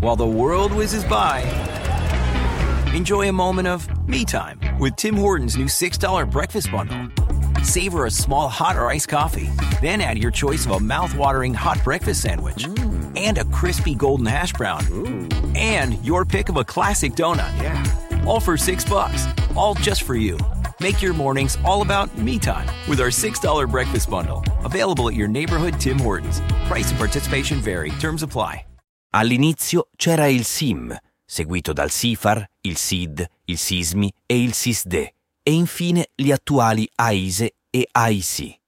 while the world whizzes by. Enjoy a moment of me time with Tim Hortons' new $6 breakfast bundle. Savor a small hot or iced coffee, then add your choice of a mouth-watering hot breakfast sandwich and a crispy golden hash brown. And your pick of a classic donut. Yeah. All for 6 bucks, all just for you. Make your mornings all about me time with our $6 breakfast bundle. Available at your neighborhood Tim Hortons. Price and participation vary. Terms apply. All'inizio c'era il SIM, seguito dal SIFAR, il SID, il SISMI e il SISDE, e infine gli attuali AISE e AIC.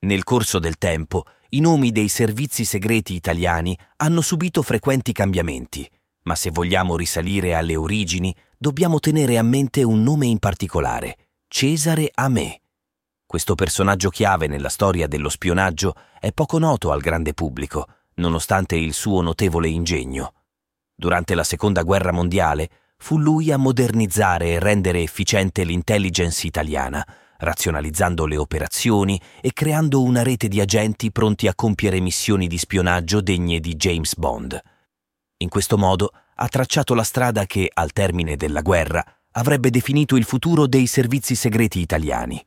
Nel corso del tempo, i nomi dei servizi segreti italiani hanno subito frequenti cambiamenti, ma se vogliamo risalire alle origini, dobbiamo tenere a mente un nome in particolare, Cesare Amè. Questo personaggio chiave nella storia dello spionaggio è poco noto al grande pubblico, nonostante il suo notevole ingegno. Durante la Seconda Guerra Mondiale fu lui a modernizzare e rendere efficiente l'intelligence italiana, razionalizzando le operazioni e creando una rete di agenti pronti a compiere missioni di spionaggio degne di James Bond. In questo modo ha tracciato la strada che, al termine della guerra, avrebbe definito il futuro dei servizi segreti italiani.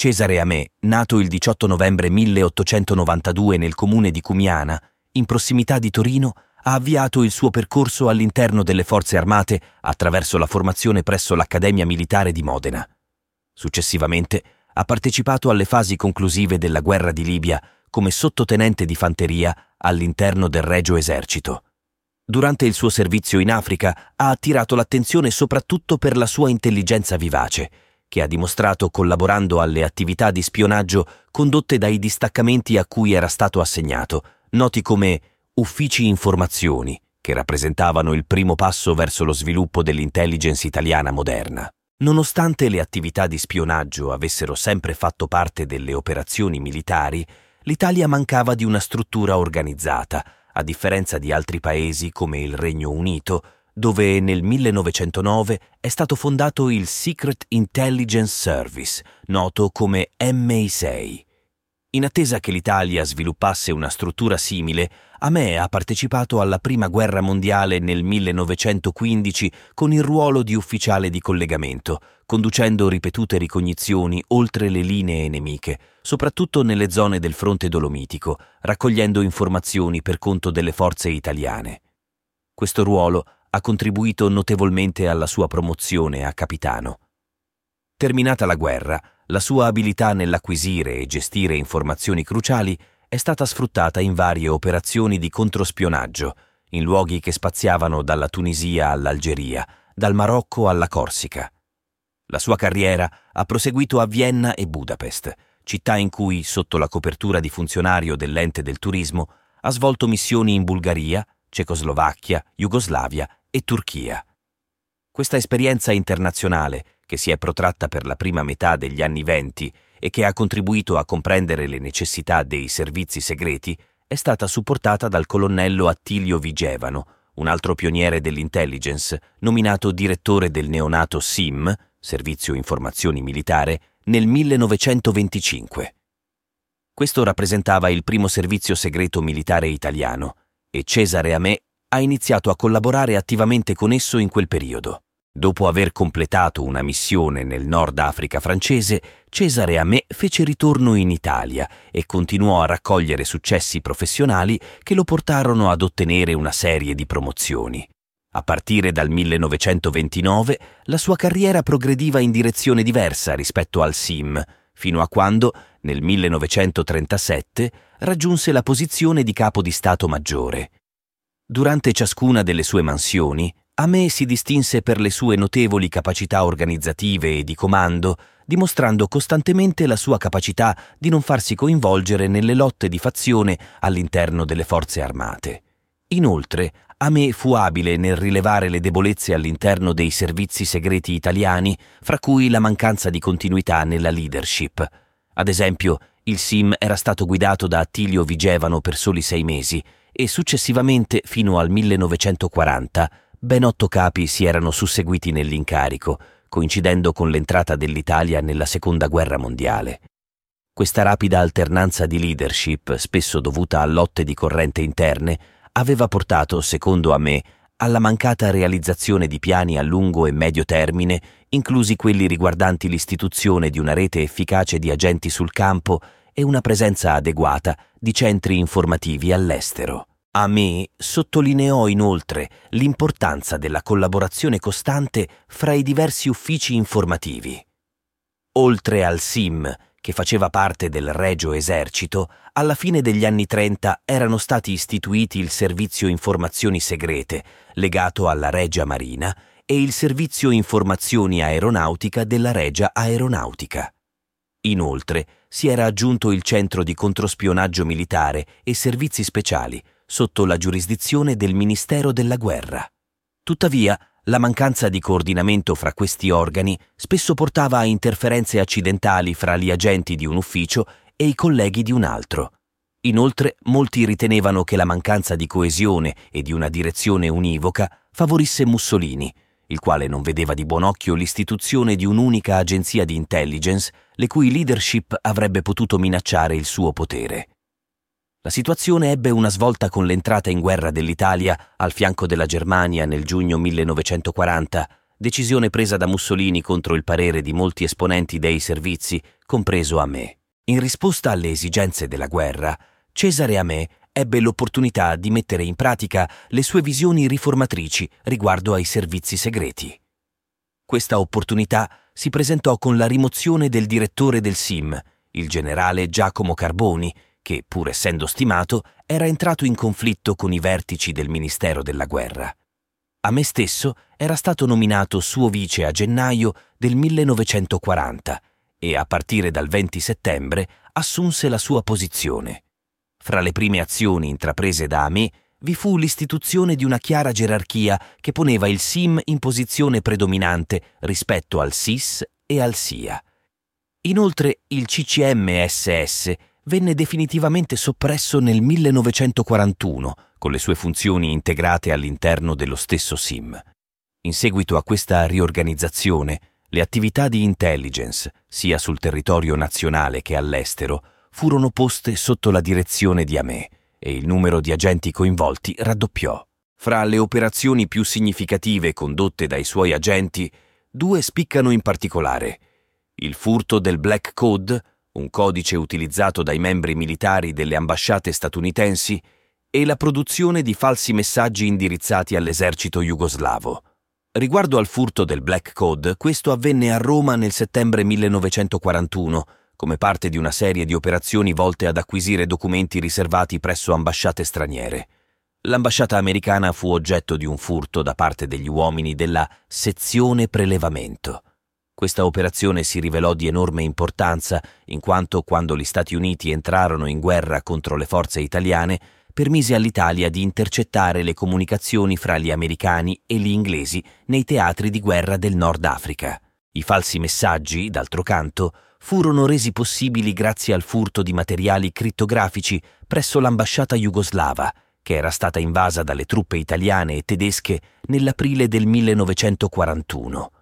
Cesare Amè, nato il 18 novembre 1892 nel comune di Cumiana, in prossimità di Torino, ha avviato il suo percorso all'interno delle forze armate attraverso la formazione presso l'Accademia Militare di Modena. Successivamente ha partecipato alle fasi conclusive della guerra di Libia come sottotenente di fanteria all'interno del Regio Esercito. Durante il suo servizio in Africa ha attirato l'attenzione soprattutto per la sua intelligenza vivace, che ha dimostrato collaborando alle attività di spionaggio condotte dai distaccamenti a cui era stato assegnato, noti come uffici informazioni, che rappresentavano il primo passo verso lo sviluppo dell'intelligence italiana moderna. Nonostante le attività di spionaggio avessero sempre fatto parte delle operazioni militari, l'Italia mancava di una struttura organizzata, a differenza di altri paesi come il Regno Unito, dove nel 1909 è stato fondato il Secret Intelligence Service, noto come MI6. In attesa che l'Italia sviluppasse una struttura simile, Amè ha partecipato alla Prima Guerra Mondiale nel 1915 con il ruolo di ufficiale di collegamento, conducendo ripetute ricognizioni oltre le linee nemiche, soprattutto nelle zone del fronte dolomitico, raccogliendo informazioni per conto delle forze italiane. Questo ruolo ha contribuito notevolmente alla sua promozione a capitano. Terminata la guerra, la sua abilità nell'acquisire e gestire informazioni cruciali è stata sfruttata in varie operazioni di controspionaggio, in luoghi che spaziavano dalla Tunisia all'Algeria, dal Marocco alla Corsica. La sua carriera ha proseguito a Vienna e Budapest, città in cui, sotto la copertura di funzionario dell'ente del turismo, ha svolto missioni in Bulgaria, Cecoslovacchia, Jugoslavia e Turchia. Questa esperienza internazionale, che si è protratta per la prima metà degli anni venti e che ha contribuito a comprendere le necessità dei servizi segreti, è stata supportata dal colonnello Attilio Vigevano, un altro pioniere dell'intelligence, nominato direttore del neonato SIM, Servizio Informazioni Militare, nel 1925. Questo rappresentava il primo servizio segreto militare italiano e Cesare Amè ha iniziato a collaborare attivamente con esso in quel periodo. Dopo aver completato una missione nel Nord Africa francese, Cesare Amè fece ritorno in Italia e continuò a raccogliere successi professionali che lo portarono ad ottenere una serie di promozioni. A partire dal 1929 la sua carriera progrediva in direzione diversa rispetto al SIM, fino a quando, nel 1937, raggiunse la posizione di capo di Stato Maggiore. Durante ciascuna delle sue mansioni, Amé si distinse per le sue notevoli capacità organizzative e di comando, dimostrando costantemente la sua capacità di non farsi coinvolgere nelle lotte di fazione all'interno delle forze armate. Inoltre, Amé fu abile nel rilevare le debolezze all'interno dei servizi segreti italiani, fra cui la mancanza di continuità nella leadership. Ad esempio, il SIM era stato guidato da Attilio Vigevano per soli sei mesi e successivamente, fino al 1940, ben otto capi si erano susseguiti nell'incarico, coincidendo con l'entrata dell'Italia nella Seconda Guerra Mondiale. Questa rapida alternanza di leadership, spesso dovuta a lotte di corrente interne, aveva portato, secondo a me, alla mancata realizzazione di piani a lungo e medio termine, inclusi quelli riguardanti l'istituzione di una rete efficace di agenti sul campo e una presenza adeguata di centri informativi all'estero. A me sottolineò inoltre l'importanza della collaborazione costante fra i diversi uffici informativi. Oltre al SIM, che faceva parte del Regio Esercito, alla fine degli anni 30 erano stati istituiti il Servizio Informazioni Segrete, legato alla Regia Marina, e il Servizio Informazioni Aeronautica della Regia Aeronautica. Inoltre si era aggiunto il Centro di Controspionaggio Militare e Servizi Speciali, sotto la giurisdizione del Ministero della Guerra. Tuttavia, la mancanza di coordinamento fra questi organi spesso portava a interferenze accidentali fra gli agenti di un ufficio e i colleghi di un altro. Inoltre, molti ritenevano che la mancanza di coesione e di una direzione univoca favorisse Mussolini, il quale non vedeva di buon occhio l'istituzione di un'unica agenzia di intelligence, le cui leadership avrebbe potuto minacciare il suo potere. La situazione ebbe una svolta con l'entrata in guerra dell'Italia al fianco della Germania nel giugno 1940, decisione presa da Mussolini contro il parere di molti esponenti dei servizi, compreso a me. In risposta alle esigenze della guerra, Cesare Amè ebbe l'opportunità di mettere in pratica le sue visioni riformatrici riguardo ai servizi segreti. Questa opportunità si presentò con la rimozione del direttore del SIM, il generale Giacomo Carboni, che, pur essendo stimato, era entrato in conflitto con i vertici del Ministero della Guerra. A me stesso era stato nominato suo vice a gennaio del 1940 e a partire dal 20 settembre assunse la sua posizione. Fra le prime azioni intraprese da me vi fu l'istituzione di una chiara gerarchia che poneva il SIM in posizione predominante rispetto al SIS e al SIA. Inoltre il CCM-SS venne definitivamente soppresso nel 1941 con le sue funzioni integrate all'interno dello stesso SIM. In seguito a questa riorganizzazione, le attività di intelligence, sia sul territorio nazionale che all'estero, furono poste sotto la direzione di Amé e il numero di agenti coinvolti raddoppiò. Fra le operazioni più significative condotte dai suoi agenti, due spiccano in particolare. Il furto del Black Code, un codice utilizzato dai membri militari delle ambasciate statunitensi, e la produzione di falsi messaggi indirizzati all'esercito jugoslavo. Riguardo al furto del Black Code, questo avvenne a Roma nel settembre 1941, come parte di una serie di operazioni volte ad acquisire documenti riservati presso ambasciate straniere. L'ambasciata americana fu oggetto di un furto da parte degli uomini della sezione prelevamento. Questa operazione si rivelò di enorme importanza in quanto quando gli Stati Uniti entrarono in guerra contro le forze italiane, permise all'Italia di intercettare le comunicazioni fra gli americani e gli inglesi nei teatri di guerra del Nord Africa. I falsi messaggi, d'altro canto, furono resi possibili grazie al furto di materiali crittografici presso l'ambasciata jugoslava, che era stata invasa dalle truppe italiane e tedesche nell'aprile del 1941.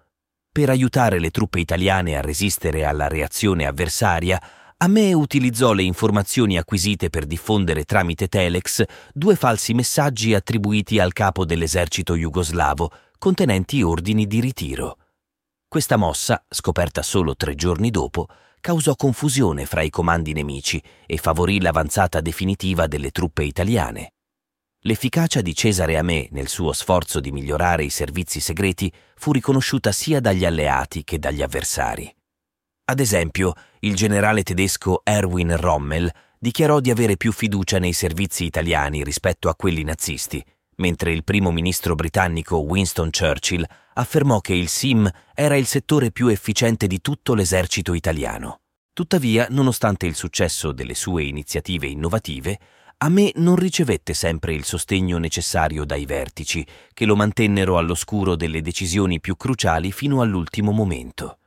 Per aiutare le truppe italiane a resistere alla reazione avversaria, Amè utilizzò le informazioni acquisite per diffondere tramite telex due falsi messaggi attribuiti al capo dell'esercito jugoslavo, contenenti ordini di ritiro. Questa mossa, scoperta solo tre giorni dopo, causò confusione fra i comandi nemici e favorì l'avanzata definitiva delle truppe italiane. L'efficacia di Cesare Amè nel suo sforzo di migliorare i servizi segreti fu riconosciuta sia dagli alleati che dagli avversari. Ad esempio, il generale tedesco Erwin Rommel dichiarò di avere più fiducia nei servizi italiani rispetto a quelli nazisti, mentre il primo ministro britannico Winston Churchill affermò che il SIM era il settore più efficiente di tutto l'esercito italiano. Tuttavia, nonostante il successo delle sue iniziative innovative, a me non ricevette sempre il sostegno necessario dai vertici, che lo mantennero all'oscuro delle decisioni più cruciali fino all'ultimo momento.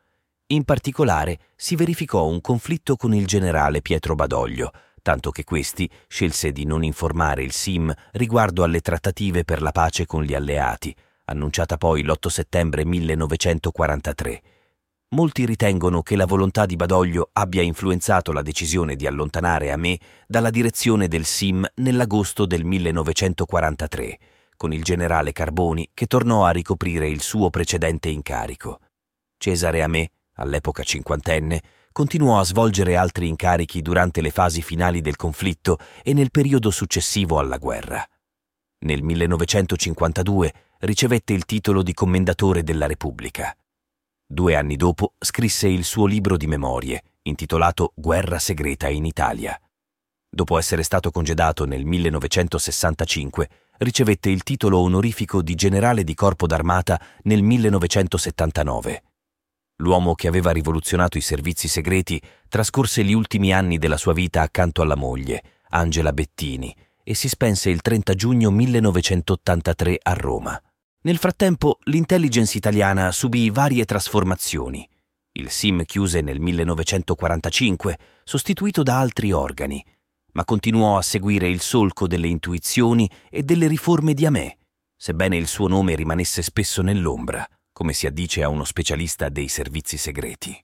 In particolare si verificò un conflitto con il generale Pietro Badoglio, tanto che questi scelse di non informare il SIM riguardo alle trattative per la pace con gli alleati, annunciata poi l'8 settembre 1943. molti ritengono che la volontà di Badoglio abbia influenzato la decisione di allontanare Amé dalla direzione del SIM nell'agosto del 1943, con il generale Carboni che tornò a ricoprire il suo precedente incarico. Cesare Amé, all'epoca cinquantenne, continuò a svolgere altri incarichi durante le fasi finali del conflitto e nel periodo successivo alla guerra. Nel 1952 ricevette il titolo di Commendatore della Repubblica. Due anni dopo scrisse il suo libro di memorie, intitolato Guerra segreta in Italia. Dopo essere stato congedato nel 1965, ricevette il titolo onorifico di generale di corpo d'armata nel 1979. L'uomo che aveva rivoluzionato i servizi segreti trascorse gli ultimi anni della sua vita accanto alla moglie, Angela Bettini, e si spense il 30 giugno 1983 a Roma. Nel frattempo l'intelligence italiana subì varie trasformazioni. Il SIM chiuse nel 1945, sostituito da altri organi, ma continuò a seguire il solco delle intuizioni e delle riforme di Amè, sebbene il suo nome rimanesse spesso nell'ombra, come si addice a uno specialista dei servizi segreti.